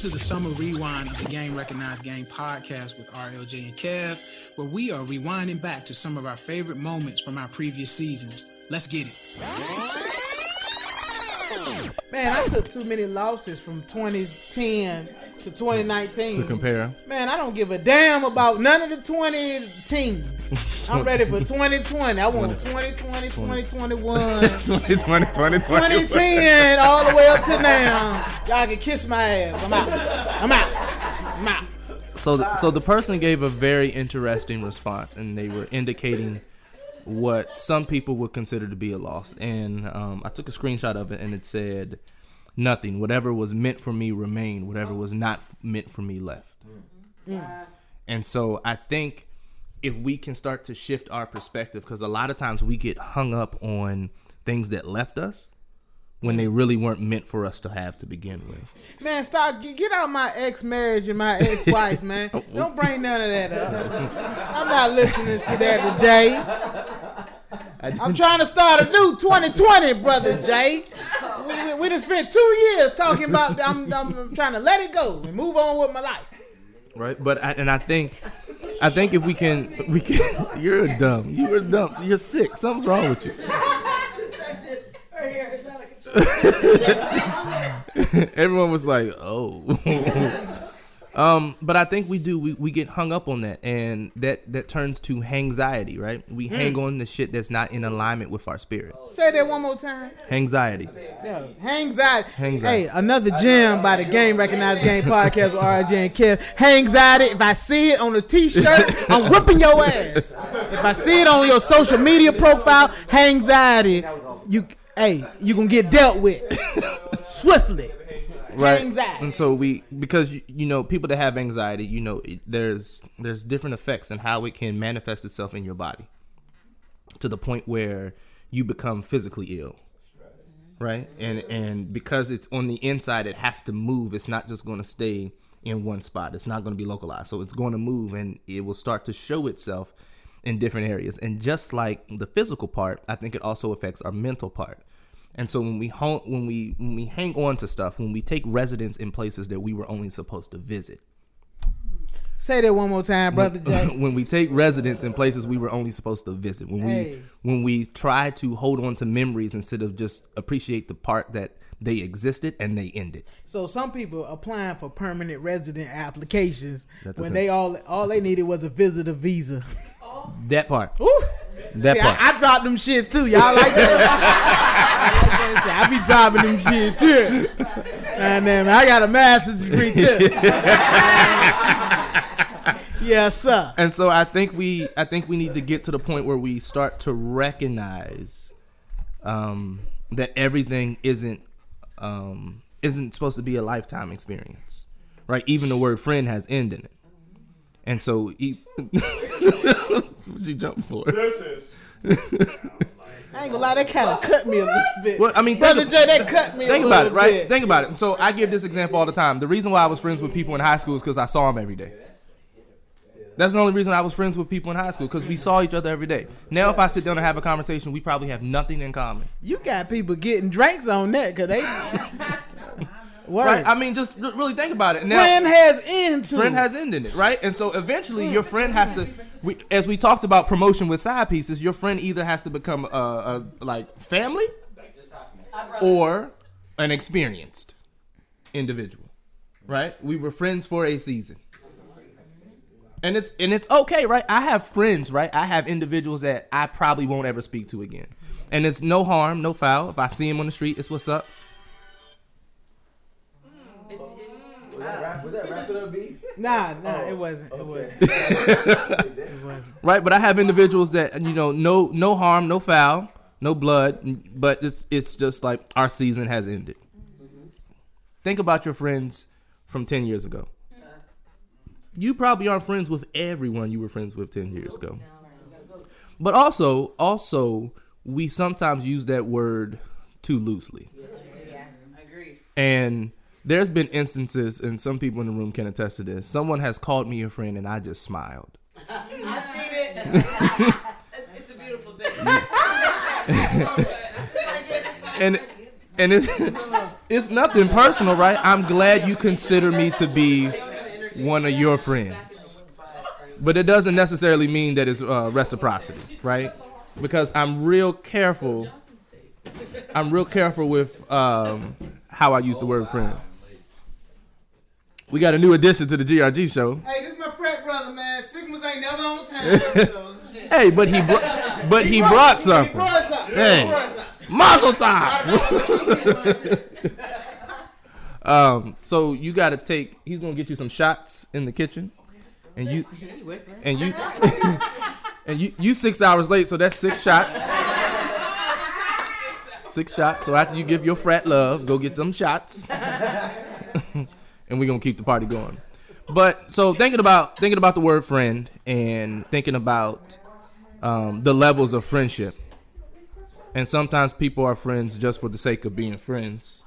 to the summer rewind of the Game Recognized Game podcast with RLJ and Kev, where we are rewinding back to some of our favorite moments from our previous seasons. Let's get it. Man, I took too many losses from 2010 to 2019. To compare. Man, I don't give a damn about none of the 20 teams. I'm ready for 2020. I want 2020, 2021, 2020, 2020. 2010, all the way up to now. Y'all can kiss my ass. I'm out. I'm out. I'm out. So, the, so the person gave a very interesting response, and they were indicating what some people would consider to be a loss. And um, I took a screenshot of it, and it said, "Nothing. Whatever was meant for me remained. Whatever was not meant for me left." And so I think if we can start to shift our perspective, because a lot of times we get hung up on things that left us when they really weren't meant for us to have to begin with. Man, stop. Get get out my ex marriage and my ex wife, man. Don't bring none of that up. I'm not listening to that today. I'm trying to start a new 2020, brother Jay. We, we, we done spent two years talking about. I'm, I'm trying to let it go and move on with my life. right? But I, and I think, I think if we can, we can. You're a dumb. You're dumb. You're sick. Something's wrong with you. this section right here is out of control. Everyone was like, "Oh." um, but I think we do. We, we get hung up on that, and that that turns to anxiety, right? We hang on to shit that's not in alignment with our spirit. Say that one more time. Anxiety. Yeah. Anxiety. Hey, another gem by the Game Recognized Game Podcast with RJ and Kev. Anxiety. If I see it on a T-shirt, I'm whipping your ass. If I see it on your social media profile, anxiety. You, hey, you gonna get dealt with swiftly. Right. Anxiety. and so we because you, you know people that have anxiety you know it, there's there's different effects and how it can manifest itself in your body to the point where you become physically ill. Right? And and because it's on the inside it has to move. It's not just going to stay in one spot. It's not going to be localized. So it's going to move and it will start to show itself in different areas. And just like the physical part i think it also affects our mental part and so when we hon- when we when we hang on to stuff, when we take residence in places that we were only supposed to visit, Say that one more time, brother Jay. when we take residence in places we were only supposed to visit, when Hey. we when we try to hold on to memories instead of just appreciate the part that they existed and they ended. So some people applying for permanent resident applications when they all all they needed was a visitor visa. That part. That See, part. I, I dropped them shits too. Y'all like that? I, like that shit. I be driving them shits too. And then I got a master's degree too. yes, sir. and so I think we I think we need to get to the point where we start to recognize um, that everything isn't um, isn't supposed to be a lifetime experience, right? Even the word friend has end in it, and so e- what you jump for? I ain't gonna lie, that kind of cut me a little bit. Well, I mean, brother Jay, that cut me. think about it, right? Bit. Think about it. So I give this example all the time. The reason why I was friends with people in high school is because I saw them every day. That's the only reason I was friends with people in high school because we saw each other every day. Now, if I sit down and have a conversation, we probably have nothing in common. You got people getting drinks on that because they. Word. Right? I mean, just really think about it. Now, friend has into. friend has ended it, right? And so eventually, your friend has to. We, as we talked about promotion with side pieces, your friend either has to become a, a like family or an experienced individual, right? We were friends for a season. And it's and it's okay, right? I have friends, right? I have individuals that I probably won't ever speak to again. And it's no harm, no foul. If I see him on the street, it's what's up. Was that wrap it up, B? Nah, nah, it wasn't. It wasn't. it wasn't. right? But I have individuals that you know, no no harm, no foul, no blood, but it's it's just like our season has ended. Think about your friends from ten years ago. You probably aren't friends with everyone you were friends with ten years ago. But also, also, we sometimes use that word too loosely. Agreed. And there's been instances, and some people in the room can attest to this. Someone has called me a friend, and I just smiled. I've seen it. it's a beautiful thing. and and it, it's nothing personal, right? I'm glad you consider me to be one of your friends, but it doesn't necessarily mean that it's uh, reciprocity, right? Because I'm real careful. I'm real careful with um, how I use the word friend. We got a new addition to the GRG show. Hey, this is my frat brother, man. Sigmas ain't never on time. so. Hey, but he br- but he brought He something. brought something. Hey. He brought something. Muzzle time. Um, so you got to take. He's gonna get you some shots in the kitchen, and you and you and you you six hours late, so that's six shots. Six shots. So after you give your frat love, go get them shots, and we're gonna keep the party going. But so thinking about thinking about the word friend and thinking about um, the levels of friendship. And sometimes people are friends just for the sake of being friends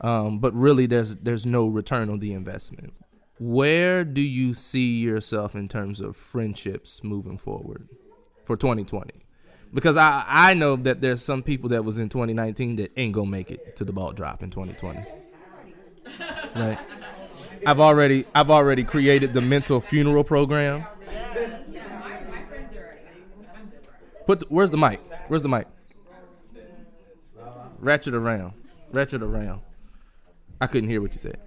um, but really there's there's no return on the investment. Where do you see yourself in terms of friendships moving forward for 2020 because I, I know that there's some people that was in 2019 that ain't gonna make it to the ball drop in 2020 right i've already i've already created the mental funeral program put the, where's the mic where's the mic Ratchet around. Ratchet around. I couldn't hear what you said.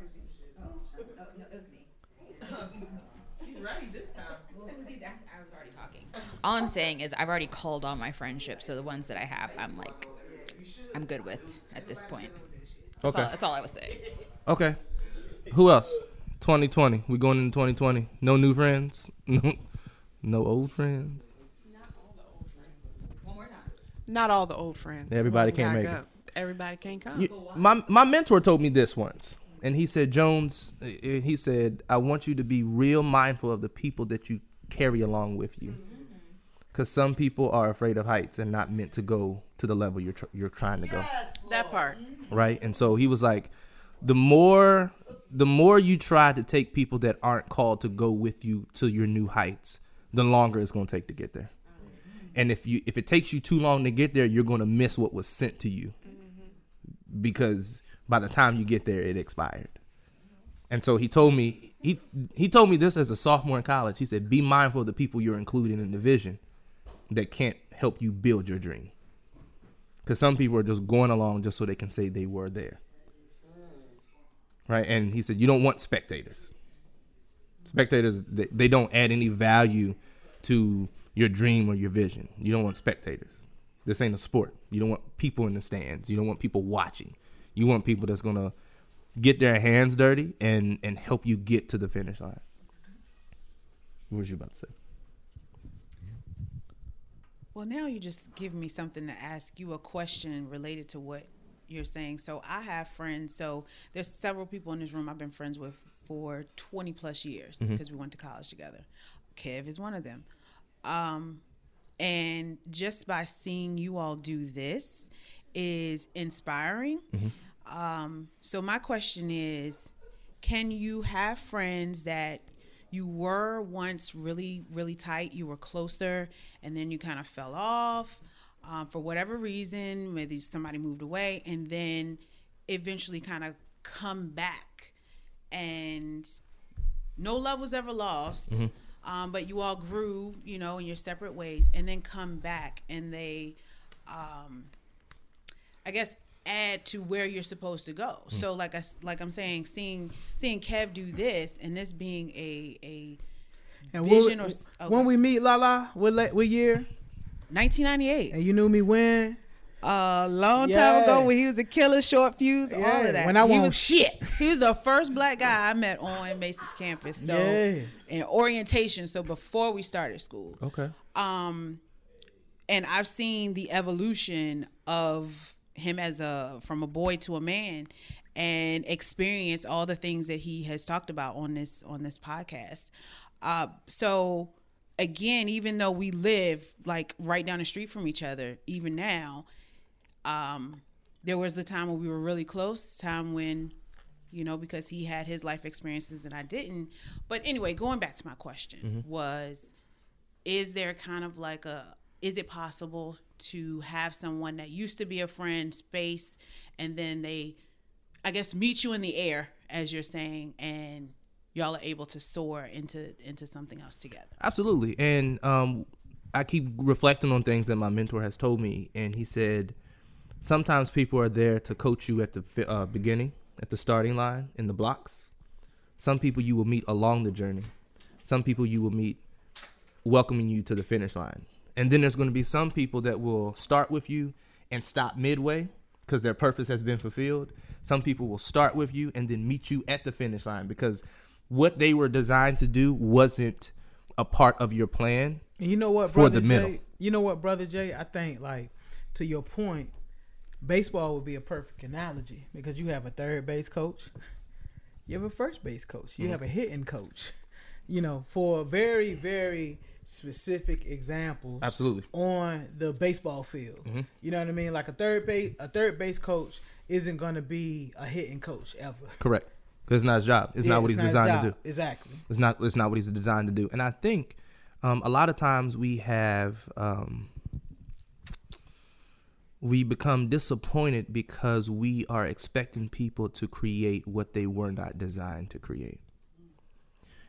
All I'm saying is I've already called all my friendships, so the ones that I have, I'm like, I'm good with at this point. That's, Okay. all, that's all I was saying. Okay. Who else? 2020. We going into 2020. No new friends. No, no old friends. Not all the old friends. Everybody can't gotta make go. Everybody can't come. You, my my mentor told me this once, and he said, Jones, uh, he said, I want you to be real mindful of the people that you carry along with you, because some people are afraid of heights and not meant to go to the level you're tr- you're trying to go. that part. right? And so he was like, the more the more you try to take people that aren't called to go with you to your new heights, the longer it's going to take to get there. And if you if it takes you too long to get there, you're going to miss what was sent to you. Because by the time you get there it expired. And so he told me he he told me this as a sophomore in college. He said, "Be mindful of the people you're including in the vision that can't help you build your dream." Because some people are just going along just so they can say they were there. Right? And he said, you don't want spectators. Spectators, they, they don't add any value to your dream or your vision. You don't want spectators. This ain't a sport. You don't want people in the stands. You don't want people watching. You want people that's to get their hands dirty and, and help you get to the finish line. What was you about to say? Well, now you just give me something to ask you a question related to what you're saying. So I have friends. So there's several people in this room I've been friends with for 20 plus years because we went to college together. Kev is one of them. Um, and just by seeing you all do this is inspiring. Um, so my question is, can you have friends that you were once really, really tight, you were closer, and then you kind of fell off um, for whatever reason, maybe somebody moved away, and then eventually kind of come back and no love was ever lost. Um, but you all grew, you know, in your separate ways, and then come back and they, um, I guess, add to where you're supposed to go. So, like I s- like I'm saying, seeing seeing Kev do this and this being a a And Vision when, or s- oh, when we meet Lala, what la- what year? 1998, And you knew me when? a long Yeah. time ago when he was a killer, short fuse, all of that. When I he was shit. he was the first black guy I met on Mason's campus. So Yeah. in orientation, so before we started school. Okay. um and i've seen the evolution of him as a from a boy to a man and experience all the things that he has talked about on this on this podcast uh so again even though we live like right down the street from each other even now um there was the time when we were really close time when you know because he had his life experiences and i didn't. But anyway going back to my question was is there kind of like a is it possible to have someone that used to be a friend space and then they I guess meet you in the air, as you're saying, and y'all are able to soar into into something else together. Absolutely. And um, I keep reflecting on things that my mentor has told me, and he said sometimes people are there to coach you at the uh, beginning, at the starting line, in the blocks. Some people you will meet along the journey. Some people you will meet welcoming you to the finish line. And then there's going to be some people that will start with you and stop midway because their purpose has been fulfilled. Some people will start with you and then meet you at the finish line because what they were designed to do wasn't a part of your plan. You know what, For brother the Jay? middle. You know what, brother Jay? I think like to your point, baseball would be a perfect analogy because you have a third base coach, you have a first base coach, Mm-hmm. you have a hitting coach. You know, for very very specific examples. Absolutely. on the baseball field. Mm-hmm. You know what I mean? Like a third base, a third base coach isn't going to be a hitting coach ever. Correct. It's not his job. It's Yeah, not what he's his designed to do. Exactly. It's not. It's not what he's designed to do. And I think um, a lot of times we have um, we become disappointed because we are expecting people to create what they were not designed to create.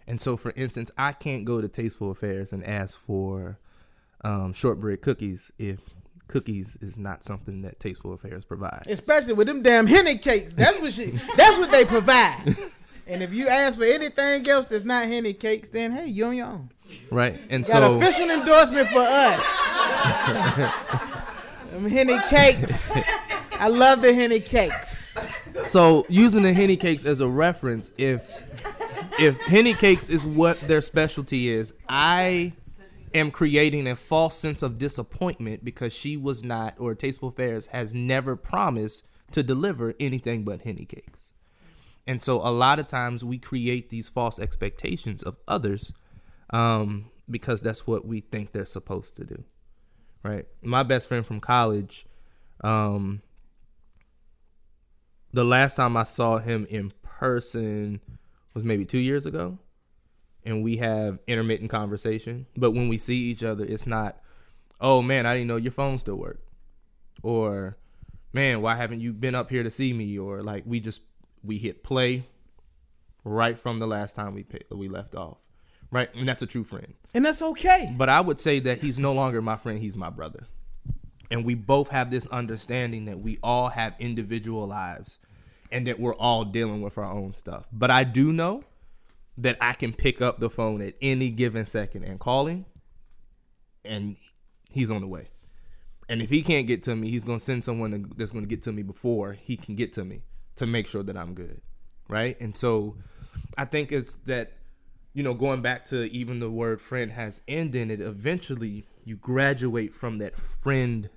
And so, for instance, I can't go to Tasteful Affairs and ask for um, shortbread cookies if cookies is not something that Tasteful Affairs provides. Especially with them damn henny cakes. That's what she. that's what they provide. And if you ask for anything else that's not henny cakes, then hey, you on your own. right. And Got so, official endorsement for us. them henny cakes. I love the henny cakes. So using the henny cakes as a reference, if if henny cakes is what their specialty is, I am creating a false sense of disappointment because she was not, or Tasteful Affairs has never promised to deliver anything but henny cakes. And so a lot of times we create these false expectations of others um, because that's what we think they're supposed to do. Right. My best friend from college, um, the last time I saw him in person was maybe two years ago, and we have intermittent conversation. But when we see each other, it's not, "Oh man, I didn't know your phone still worked," or "Man, why haven't you been up here to see me?" Or like we just we hit play right from the last time we picked, we left off, right? And that's a true friend. And that's okay. But I would say that he's no longer my friend, he's my brother. And we both have this understanding that we all have individual lives and that we're all dealing with our own stuff. But I do know that I can pick up the phone at any given second and call him, and he's on the way. And if he can't get to me, he's to send someone that's to get to me before he can get to me to make sure that I'm good. Right? And so I think it's that you know, going back to even the word friend has end in it, eventually you graduate from that friend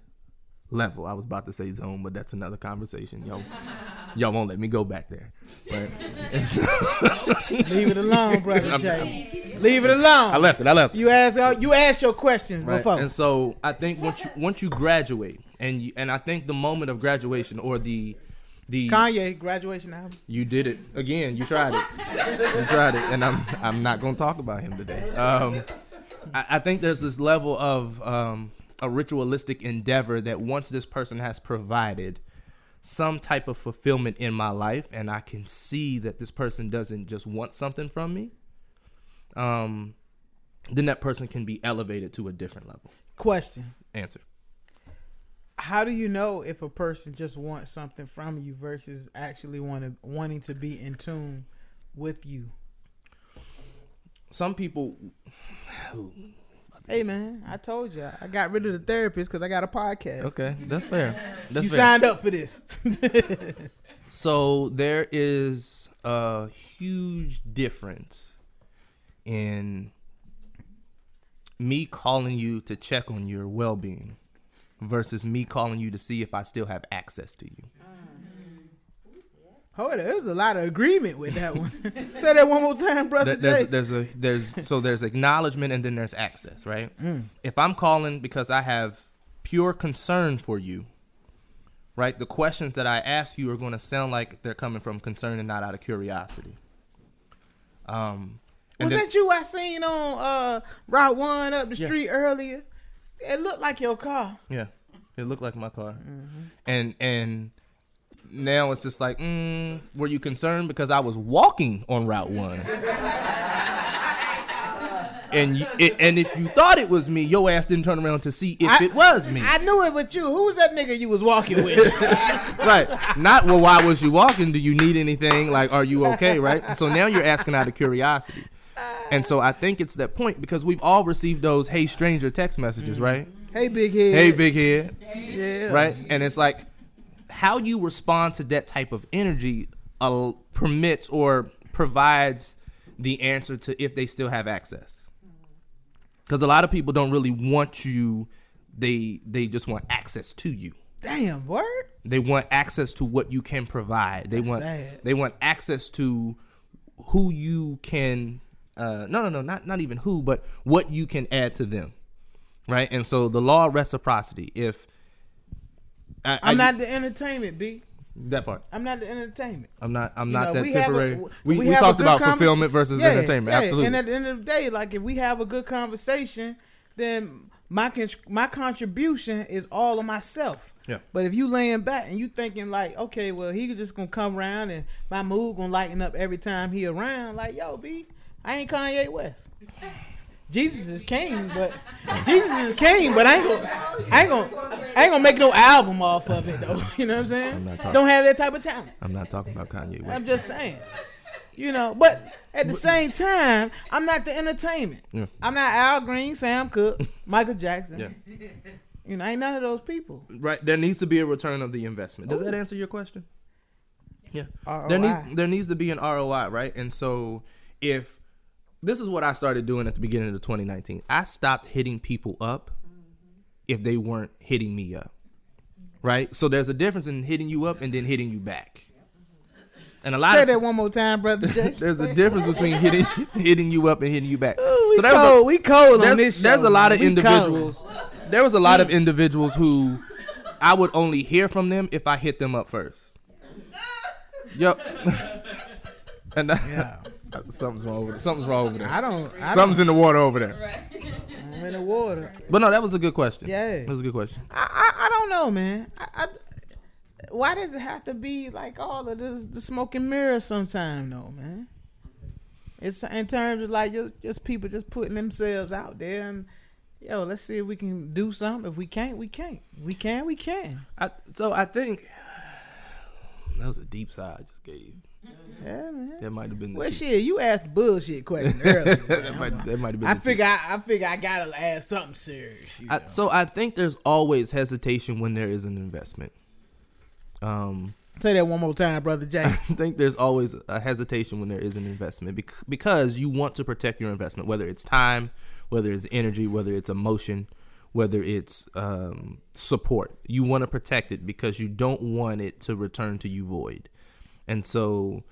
level. I was about to say zone, but that's another conversation. Y'all, y'all won't let me go back there. Right? So- Leave it alone, brother Jay. Leave it alone. I left it. I left it. You asked uh, you asked your questions Right? before. And so I think once you once you graduate, and you, and I think the moment of graduation or the the Kanye graduation album. You did it again. You tried it. You tried it, and I'm I'm not going to talk about him today. Um, I, I think there's this level of um, a ritualistic endeavor that once this person has provided some type of fulfillment in my life, and I can see that this person doesn't just want something from me, um, then that person can be elevated to a different level. Question: Answer. How do you know if a person just wants something from you versus actually want to, wanting to be in tune with you? Some people Hey man, I told you I got rid of the therapist because I got a podcast. Okay, that's fair. That's you fair. signed up for this. So there is a huge difference in me calling you to check on your well-being versus me calling you to see if I still have access to you. Hold on, there was a lot of agreement with that one. Say that one more time, brother. There- Jay. There's there's a there's so there's acknowledgement and then there's access, right? If I'm calling because I have pure concern for you, right? The questions that I ask you are going to sound like they're coming from concern and not out of curiosity. Um, Was that you I seen on uh, Route One up the Yeah. street earlier? It looked like your car. Yeah, it looked like my car, Mm-hmm. and and now it's just like, mm, were you concerned because I was walking on Route One? and you, it, and if you thought it was me, your ass didn't turn around to see if I- it was me. I knew it was you. Who was that nigga you was walking with? right. Not well. Why was you walking? Do you need anything? Like, are you okay? Right. So now you're asking out of curiosity, and so I think it's that point because we've all received those "Hey stranger" text messages, right? hey, big head. Hey big head, Yeah. right? And it's like how you respond to that type of energy uh, permits or provides the answer to if they still have access. Because a lot of people don't really want you; they they just want access to you. Damn, word? They want access to what you can provide. They want sad. they want access to who you can uh no no no not not even who but what you can add to them. Right? And so the law of reciprocity if I, I'm I- not the entertainment, B. that part. I'm not the entertainment. I'm not I'm You not know, that we have a- temporary. we we, talked about conver- fulfillment versus Yeah, entertainment. yeah. Absolutely. And at the end of the day, like if we have a good conversation, then my con- my contribution is all of myself. Yeah. But if you laying back and you thinking like, okay, well he just gonna come around and my mood gonna lighten up every time he around, like yo, B, I ain't Kanye West. Jesus is king, but Jesus is king, but I ain't gonna, I ain't gonna, I ain't gonna make no album off of it though. You know what I'm saying? talking- Don't have that type of talent. I'm not talking about Kanye West. I'm just saying. You know, but at the same time, I'm not the entertainment. Yeah. I'm not Al Green, Sam Cooke, Michael Jackson. Yeah. You know, I ain't none of those people. Right. There needs to be a return of the investment. Does that answer your question? Yeah. ROI. There needs there needs to be an ROI, right? And so if this is what I started doing at the beginning of 2019, I stopped hitting people up if they weren't hitting me up. Right? So there's a difference in hitting you up and then hitting you back. And a lot Say of that one more time, brother Jay. there's a difference between hitting hitting you up and hitting you back. Ooh, we so there was a- cold. we cold on there's, this. there's show, a lot of We individuals. cold. There was a lot of individuals who I would only hear from them if I hit them up first. Yep. and that, something's wrong over there. Something's wrong over there. I don't. I Something's in the water over there. I'm in the water. But no, that was a good question. Yeah. that was a good question. I, I, I don't know, man. I, I, why does it have to be like all of this, the smoking and mirrors sometime, though, man? It's in terms of like just, just people just putting themselves out there and yo, let's see if we can do something. If we can't, we can't. We can, we can. I, so I think that was a deep sigh I just gave. Yeah, man. That might have been the Well, key. shit, you asked bullshit question earlier. that, might, that might have been. I figure I, I figure I gotta ask something serious. I, so I think there's always hesitation when there is an investment. Um, Say that one more time, brother Jay. I think there's always a hesitation when there is an investment bec- because you want to protect your investment, whether it's time, whether it's energy, whether it's emotion, whether it's um, support. You want to protect it because you don't want it to return to you void. And so,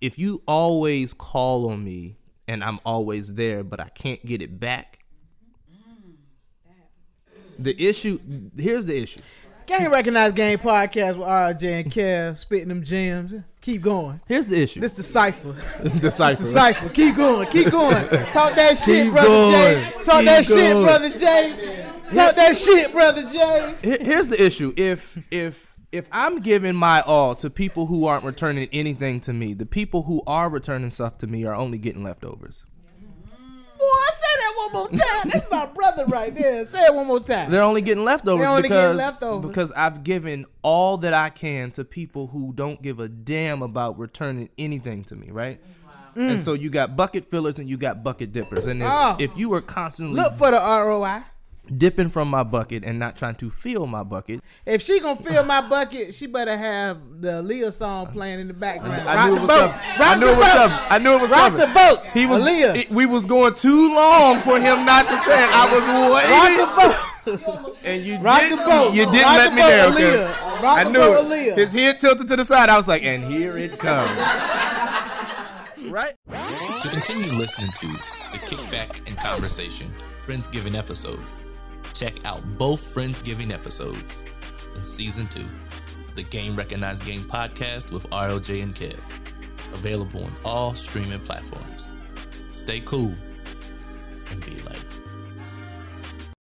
if you always call on me and I'm always there, but I can't get it back, the issue here's the issue. Game Recognized Game Podcast with RJ and Kev spitting them gems. Keep going. Here's the issue. This the cipher. decipher. The cipher. Keep going. Keep going. Talk that shit, Keep brother going. Jay. Talk Keep that shit, brother Jay. Talk that shit, brother Jay. Here's the issue if if if i'm giving my all to people who aren't returning anything to me the people who are returning stuff to me are only getting leftovers Boy, say that one more time. That's my brother right there. Say it one more time. they're only getting leftovers They're only getting because leftovers. because i've given all that i can to people who don't give a damn about returning anything to me right and mm. so you got bucket fillers and you got bucket dippers and if, Oh. if you were constantly Look for the ROI. Dipping from my bucket and not trying to fill my bucket If she gonna fill my bucket, she better have the Aaliyah song playing in the background. I knew Rock it was boat. coming. Rock I knew it was boat. coming. I knew it was Rock coming. the boat. He was. Aaliyah. we was going too long for him not to say it. I was waiting, Rock the boat. and you Rock did, the boat. You didn't Rock let the me boat, down. okay? Aaliyah. Rock I the knew boat, it. Aaliyah. His head tilted to the side. I was like, and here it comes. right. To continue listening to the Kickback and Conversation Friendsgiving episode, check out both Friendsgiving episodes in season two of the Game Recognized Game podcast with RLJ and Kev. Available on all streaming platforms. Stay cool and be